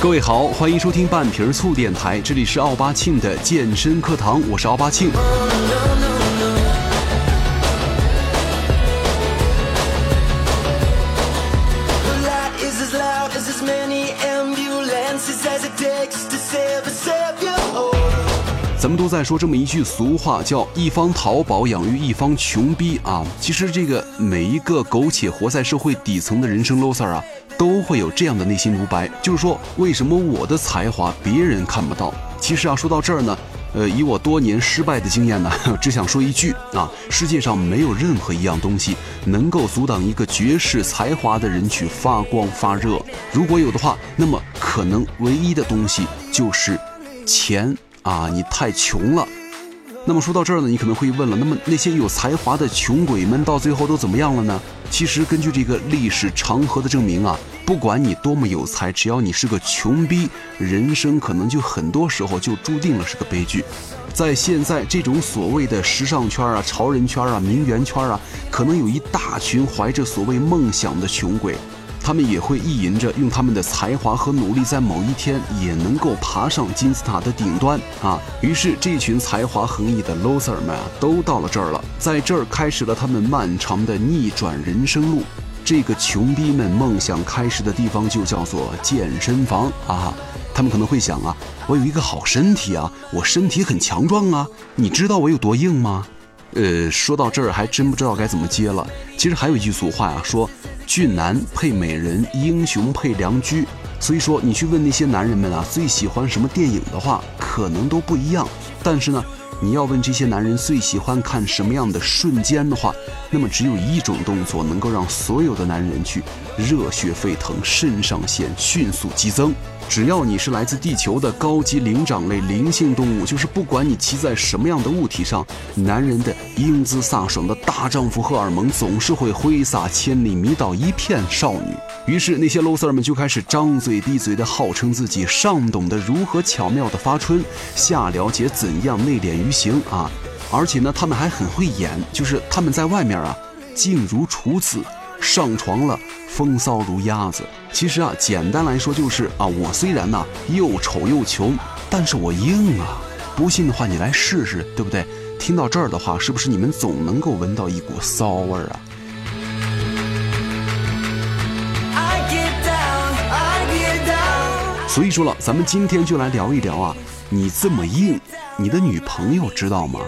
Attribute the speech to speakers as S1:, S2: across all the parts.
S1: 各位好，欢迎收听半瓶醋电台，这里是奥巴庆的健身课堂，我是奥巴庆。咱们都在说这么一句俗话，叫“一方淘宝养育一方穷逼”啊。其实这个每一个苟且活在社会底层的人生 loser 啊，都会有这样的内心独白，就是说，为什么我的才华别人看不到？其实啊，说到这儿呢，呃，以我多年失败的经验呢，只想说一句啊：世界上没有任何一样东西能够阻挡一个绝世才华的人去发光发热。如果有的话，那么可能唯一的东西就是钱。啊，你太穷了。那么说到这儿呢，你可能会问了，那么那些有才华的穷鬼们到最后都怎么样了呢？其实根据这个历史长河的证明啊，不管你多么有才，只要你是个穷逼，人生可能就很多时候就注定了是个悲剧。在现在这种所谓的时尚圈啊、潮人圈啊、名媛圈啊，可能有一大群怀着所谓梦想的穷鬼。他们也会意淫着用他们的才华和努力，在某一天也能够爬上金字塔的顶端啊！于是，这群才华横溢的 loser 们啊，都到了这儿了，在这儿开始了他们漫长的逆转人生路。这个穷逼们梦想开始的地方就叫做健身房啊！他们可能会想啊，我有一个好身体啊，我身体很强壮啊，你知道我有多硬吗？呃，说到这儿还真不知道该怎么接了。其实还有一句俗话呀，说。俊男配美人，英雄配良驹。所以说，你去问那些男人们啊，最喜欢什么电影的话，可能都不一样。但是呢，你要问这些男人最喜欢看什么样的瞬间的话，那么只有一种动作能够让所有的男人去热血沸腾，肾上腺迅速激增。只要你是来自地球的高级灵长类灵性动物，就是不管你骑在什么样的物体上，男人的英姿飒爽的大丈夫荷尔蒙总是会挥洒千里，迷倒一片少女。于是那些 loser 们就开始张嘴闭嘴的号称自己上懂得如何巧妙的发春，下了解怎样内敛于行啊！而且呢，他们还很会演，就是他们在外面啊，静如处子。上床了，风骚如鸭子。其实啊，简单来说就是啊，我虽然呢又丑又穷，但是我硬啊。不信的话，你来试试，对不对？听到这儿的话，是不是你们总能够闻到一股骚味儿啊？所以说了，咱们今天就来聊一聊啊，你这么硬，你的女朋友知道吗？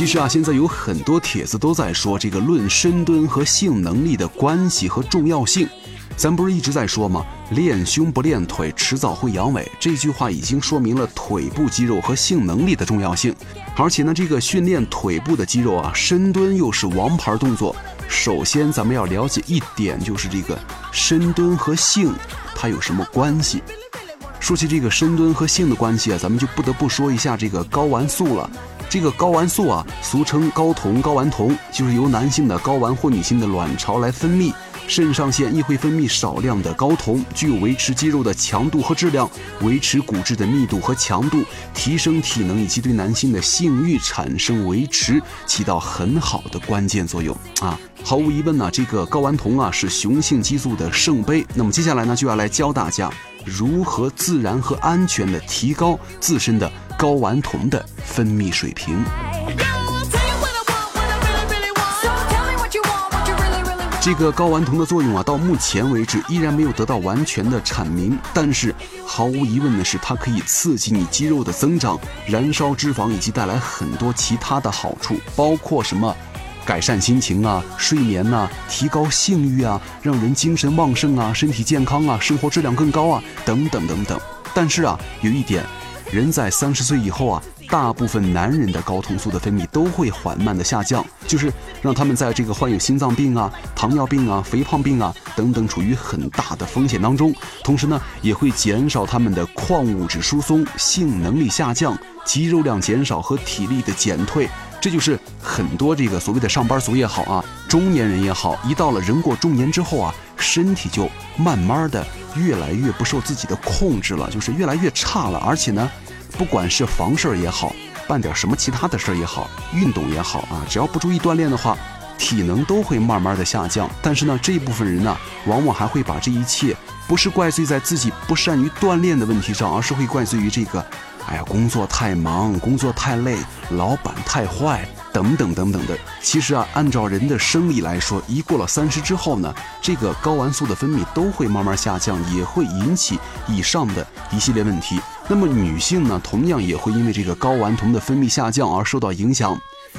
S1: 其实啊，现在有很多帖子都在说这个论深蹲和性能力的关系和重要性。咱不是一直在说吗？练胸不练腿，迟早会阳痿。这句话已经说明了腿部肌肉和性能力的重要性。而且呢，这个训练腿部的肌肉啊，深蹲又是王牌动作。首先，咱们要了解一点，就是这个深蹲和性它有什么关系？说起这个深蹲和性的关系啊，咱们就不得不说一下这个睾丸素了。这个睾丸素啊，俗称睾酮、睾丸酮，就是由男性的睾丸或女性的卵巢来分泌。肾上腺亦会分泌少量的睾酮，具有维持肌肉的强度和质量，维持骨质的密度和强度，提升体能以及对男性的性欲产生维持，起到很好的关键作用啊！毫无疑问呢，这个睾丸酮啊是雄性激素的圣杯。那么接下来呢，就要来教大家如何自然和安全的提高自身的。睾丸酮的分泌水平。这个睾丸酮的作用啊，到目前为止依然没有得到完全的阐明。但是毫无疑问的是，它可以刺激你肌肉的增长，燃烧脂肪，以及带来很多其他的好处，包括什么改善心情啊、睡眠呐、提高性欲啊、让人精神旺盛啊、身体健康啊、生活质量更高啊，等等等等。但是啊，有一点。人在三十岁以后啊，大部分男人的睾酮素的分泌都会缓慢的下降，就是让他们在这个患有心脏病啊、糖尿病啊、肥胖病啊等等处于很大的风险当中。同时呢，也会减少他们的矿物质疏松、性能力下降、肌肉量减少和体力的减退。这就是很多这个所谓的上班族也好啊，中年人也好，一到了人过中年之后啊，身体就慢慢的越来越不受自己的控制了，就是越来越差了。而且呢，不管是房事儿也好，办点什么其他的事儿也好，运动也好啊，只要不注意锻炼的话，体能都会慢慢的下降。但是呢，这一部分人呢，往往还会把这一切不是怪罪在自己不善于锻炼的问题上，而是会怪罪于这个。哎呀，工作太忙，工作太累，老板太坏，等等等等的。其实啊，按照人的生理来说，一过了三十之后呢，这个睾丸素的分泌都会慢慢下降，也会引起以上的一系列问题。那么女性呢，同样也会因为这个睾丸酮的分泌下降而受到影响。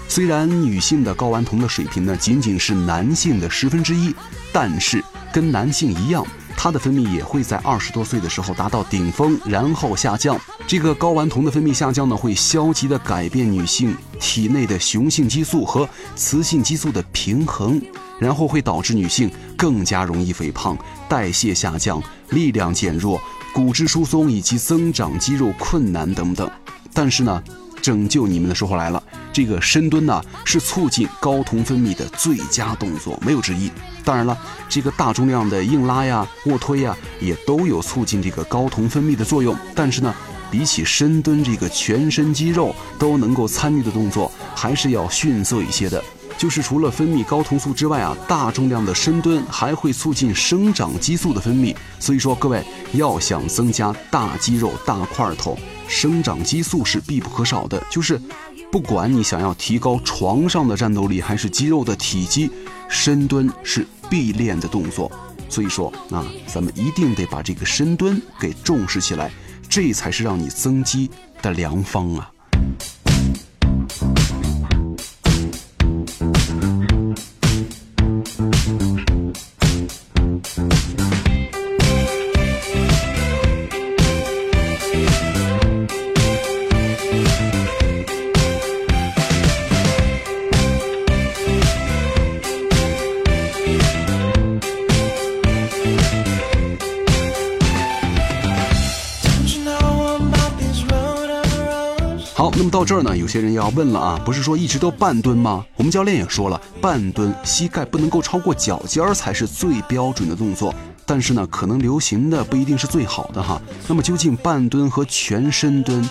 S1: 虽然女性的睾丸酮的水平呢，仅仅是男性的十分之一，但是跟男性一样。它的分泌也会在二十多岁的时候达到顶峰，然后下降。这个睾丸酮的分泌下降呢，会消极的改变女性体内的雄性激素和雌性激素的平衡，然后会导致女性更加容易肥胖、代谢下降、力量减弱、骨质疏松以及增长肌肉困难等等。但是呢，拯救你们的时候来了。这个深蹲呢，是促进睾酮分泌的最佳动作，没有之一。当然了，这个大重量的硬拉呀、卧推呀，也都有促进这个睾酮分泌的作用。但是呢，比起深蹲这个全身肌肉都能够参与的动作，还是要逊色一些的。就是除了分泌睾酮素之外啊，大重量的深蹲还会促进生长激素的分泌。所以说，各位要想增加大肌肉、大块头，生长激素是必不可少的。就是。不管你想要提高床上的战斗力，还是肌肉的体积，深蹲是必练的动作。所以说啊，咱们一定得把这个深蹲给重视起来，这才是让你增肌的良方啊。好那么到这儿呢，有些人要问了啊，不是说一直都半蹲吗？我们教练也说了，半蹲膝盖不能够超过脚尖儿才是最标准的动作。但是呢，可能流行的不一定是最好的哈。那么究竟半蹲和全身蹲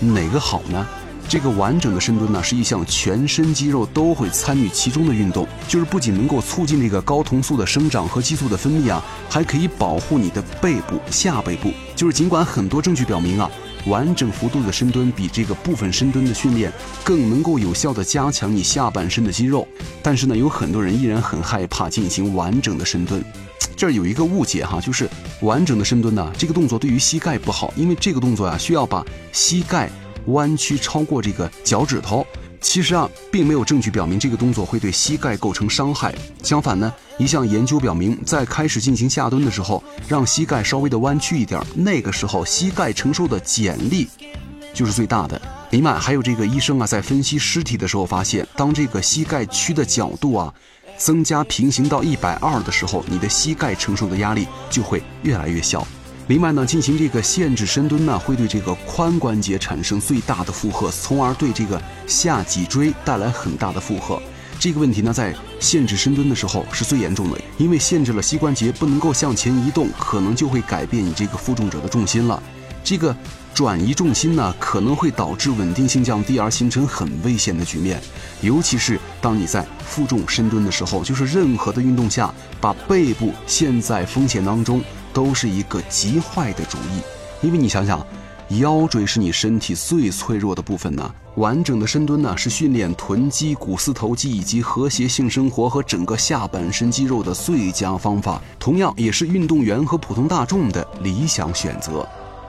S1: 哪个好呢？这个完整的深蹲呢，是一项全身肌肉都会参与其中的运动，就是不仅能够促进这个睾酮素的生长和激素的分泌啊，还可以保护你的背部、下背部。就是尽管很多证据表明啊。完整幅度的深蹲比这个部分深蹲的训练更能够有效的加强你下半身的肌肉，但是呢，有很多人依然很害怕进行完整的深蹲。这儿有一个误解哈，就是完整的深蹲呢，这个动作对于膝盖不好，因为这个动作啊需要把膝盖弯曲超过这个脚趾头。其实啊，并没有证据表明这个动作会对膝盖构成伤害。相反呢，一项研究表明，在开始进行下蹲的时候，让膝盖稍微的弯曲一点，那个时候膝盖承受的剪力就是最大的。另外，还有这个医生啊，在分析尸体的时候发现，当这个膝盖屈的角度啊增加平行到一百二的时候，你的膝盖承受的压力就会越来越小。另外呢，进行这个限制深蹲呢，会对这个髋关节产生最大的负荷，从而对这个下脊椎带来很大的负荷。这个问题呢，在限制深蹲的时候是最严重的，因为限制了膝关节不能够向前移动，可能就会改变你这个负重者的重心了。这个转移重心呢，可能会导致稳定性降低，而形成很危险的局面。尤其是当你在负重深蹲的时候，就是任何的运动下，把背部陷在风险当中。都是一个极坏的主意，因为你想想，腰椎是你身体最脆弱的部分呢。完整的深蹲呢，是训练臀肌、股四头肌以及和谐性生活和整个下半身肌肉的最佳方法，同样也是运动员和普通大众的理想选择。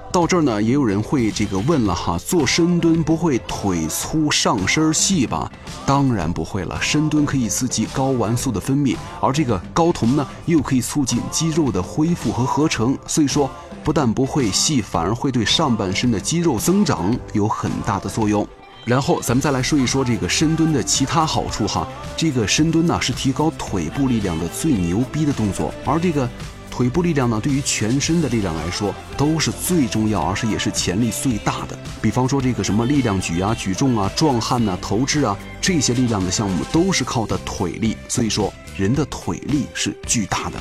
S1: 到这儿呢，也有人会这个问了哈，做深蹲不会腿粗上身细吧？当然不会了，深蹲可以刺激睾丸素的分泌，而这个睾酮呢，又可以促进肌肉的恢复和合成，所以说不但不会细，反而会对上半身的肌肉增长有很大的作用。然后咱们再来说一说这个深蹲的其他好处哈，这个深蹲呢是提高腿部力量的最牛逼的动作，而这个。腿部力量呢，对于全身的力量来说都是最重要，而且也是潜力最大的。比方说这个什么力量举啊、举重啊、壮汉呐、投掷啊，这些力量的项目都是靠的腿力。所以说，人的腿力是巨大的。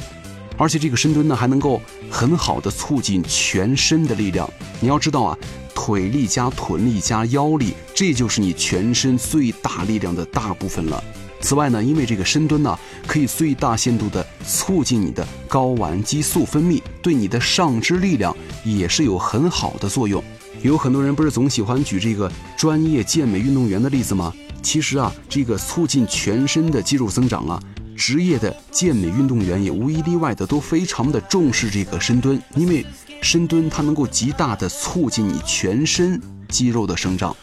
S1: 而且这个深蹲呢，还能够很好的促进全身的力量。你要知道啊，腿力加臀力加腰力，这就是你全身最大力量的大部分了。此外呢，因为这个深蹲呢，可以最大限度的促进你的睾丸激素分泌，对你的上肢力量也是有很好的作用。有很多人不是总喜欢举这个专业健美运动员的例子吗？其实啊，这个促进全身的肌肉增长啊。职业的健美运动员也无一例外的都非常的重视这个深蹲，因为深蹲它能够极大的促进你全身肌肉的生长，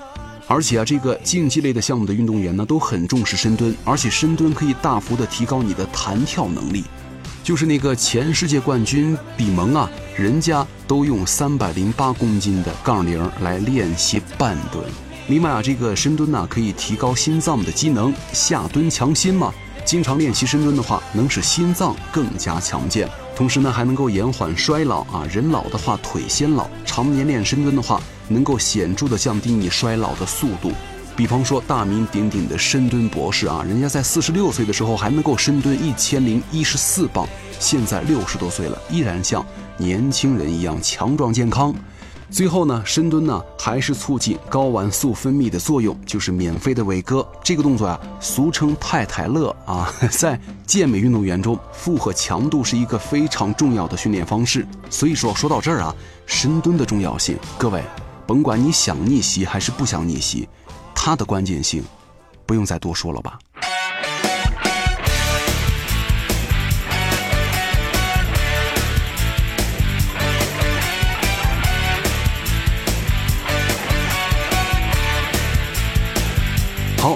S1: 而且啊，这个竞技类的项目的运动员呢都很重视深蹲，而且深蹲可以大幅的提高你的弹跳能力。就是那个前世界冠军比蒙啊，人家都用三百零八公斤的杠铃来练习半蹲。另外啊，这个深蹲呢可以提高心脏的机能，下蹲强心嘛。经常练习深蹲的话，能使心脏更加强健，同时呢，还能够延缓衰老啊。人老的话，腿先老。常年练深蹲的话，能够显著的降低你衰老的速度。比方说，大名鼎鼎的深蹲博士啊，人家在四十六岁的时候还能够深蹲一千零一十四磅，现在六十多岁了，依然像年轻人一样强壮健康。最后呢，深蹲呢还是促进睾丸素分泌的作用，就是免费的伟哥这个动作呀，俗称太太乐啊，在健美运动员中，负荷强度是一个非常重要的训练方式。所以说，说到这儿啊，深蹲的重要性，各位，甭管你想逆袭还是不想逆袭，它的关键性，不用再多说了吧。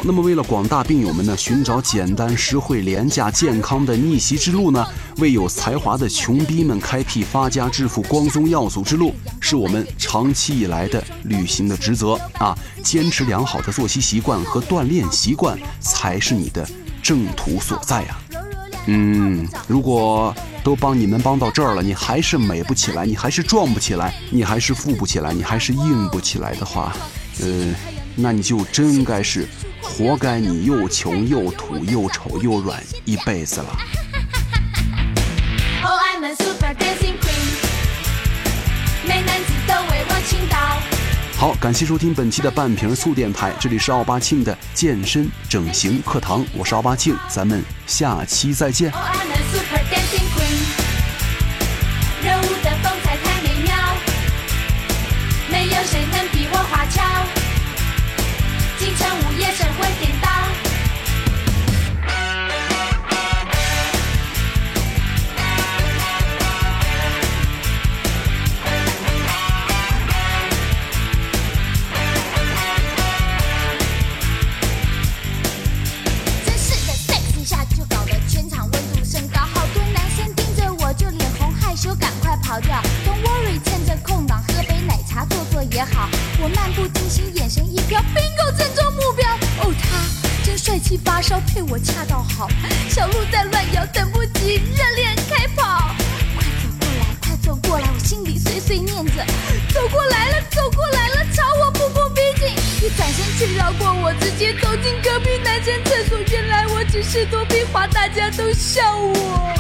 S1: 那么为了广大病友们呢，寻找简单、实惠、廉价、健康的逆袭之路呢，为有才华的穷逼们开辟发家致富光宗耀祖之路，是我们长期以来的履行的职责啊！坚持良好的作息习惯和锻炼习惯，才是你的正途所在呀。嗯，如果都帮你们帮到这儿了，你还是美不起来，你还是壮不起来，你还是富不起来，你还是硬不起来的话，呃，那你就真该是。活该你又穷又土又丑又软一辈子了。好，感谢收听本期的半瓶醋电台，这里是奥巴庆的健身整形课堂，我是奥巴庆，咱们下期再见。
S2: 凌晨午夜神魂颠倒
S3: 真是的再停下就搞得全场温度升高好多男生盯着我就脸红害羞赶快跑掉。从 worry 趁着空档喝杯奶茶坐坐也好。我漫不经心眼神一飘配我恰到好，小鹿在乱摇，等不及热恋开跑。快走过来，快走过来，我心里碎碎念着。走过来了，走过来了，朝我步步逼近。一转身却绕过我，直接走进隔壁男生厕所。原来我只是躲避花，大家都笑我。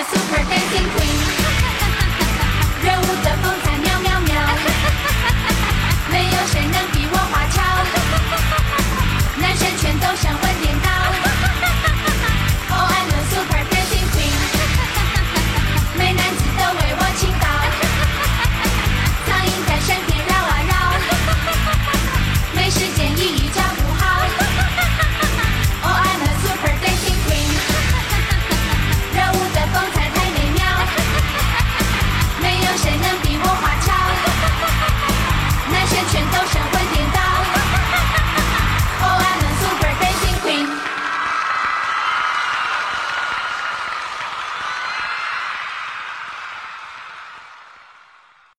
S3: a super.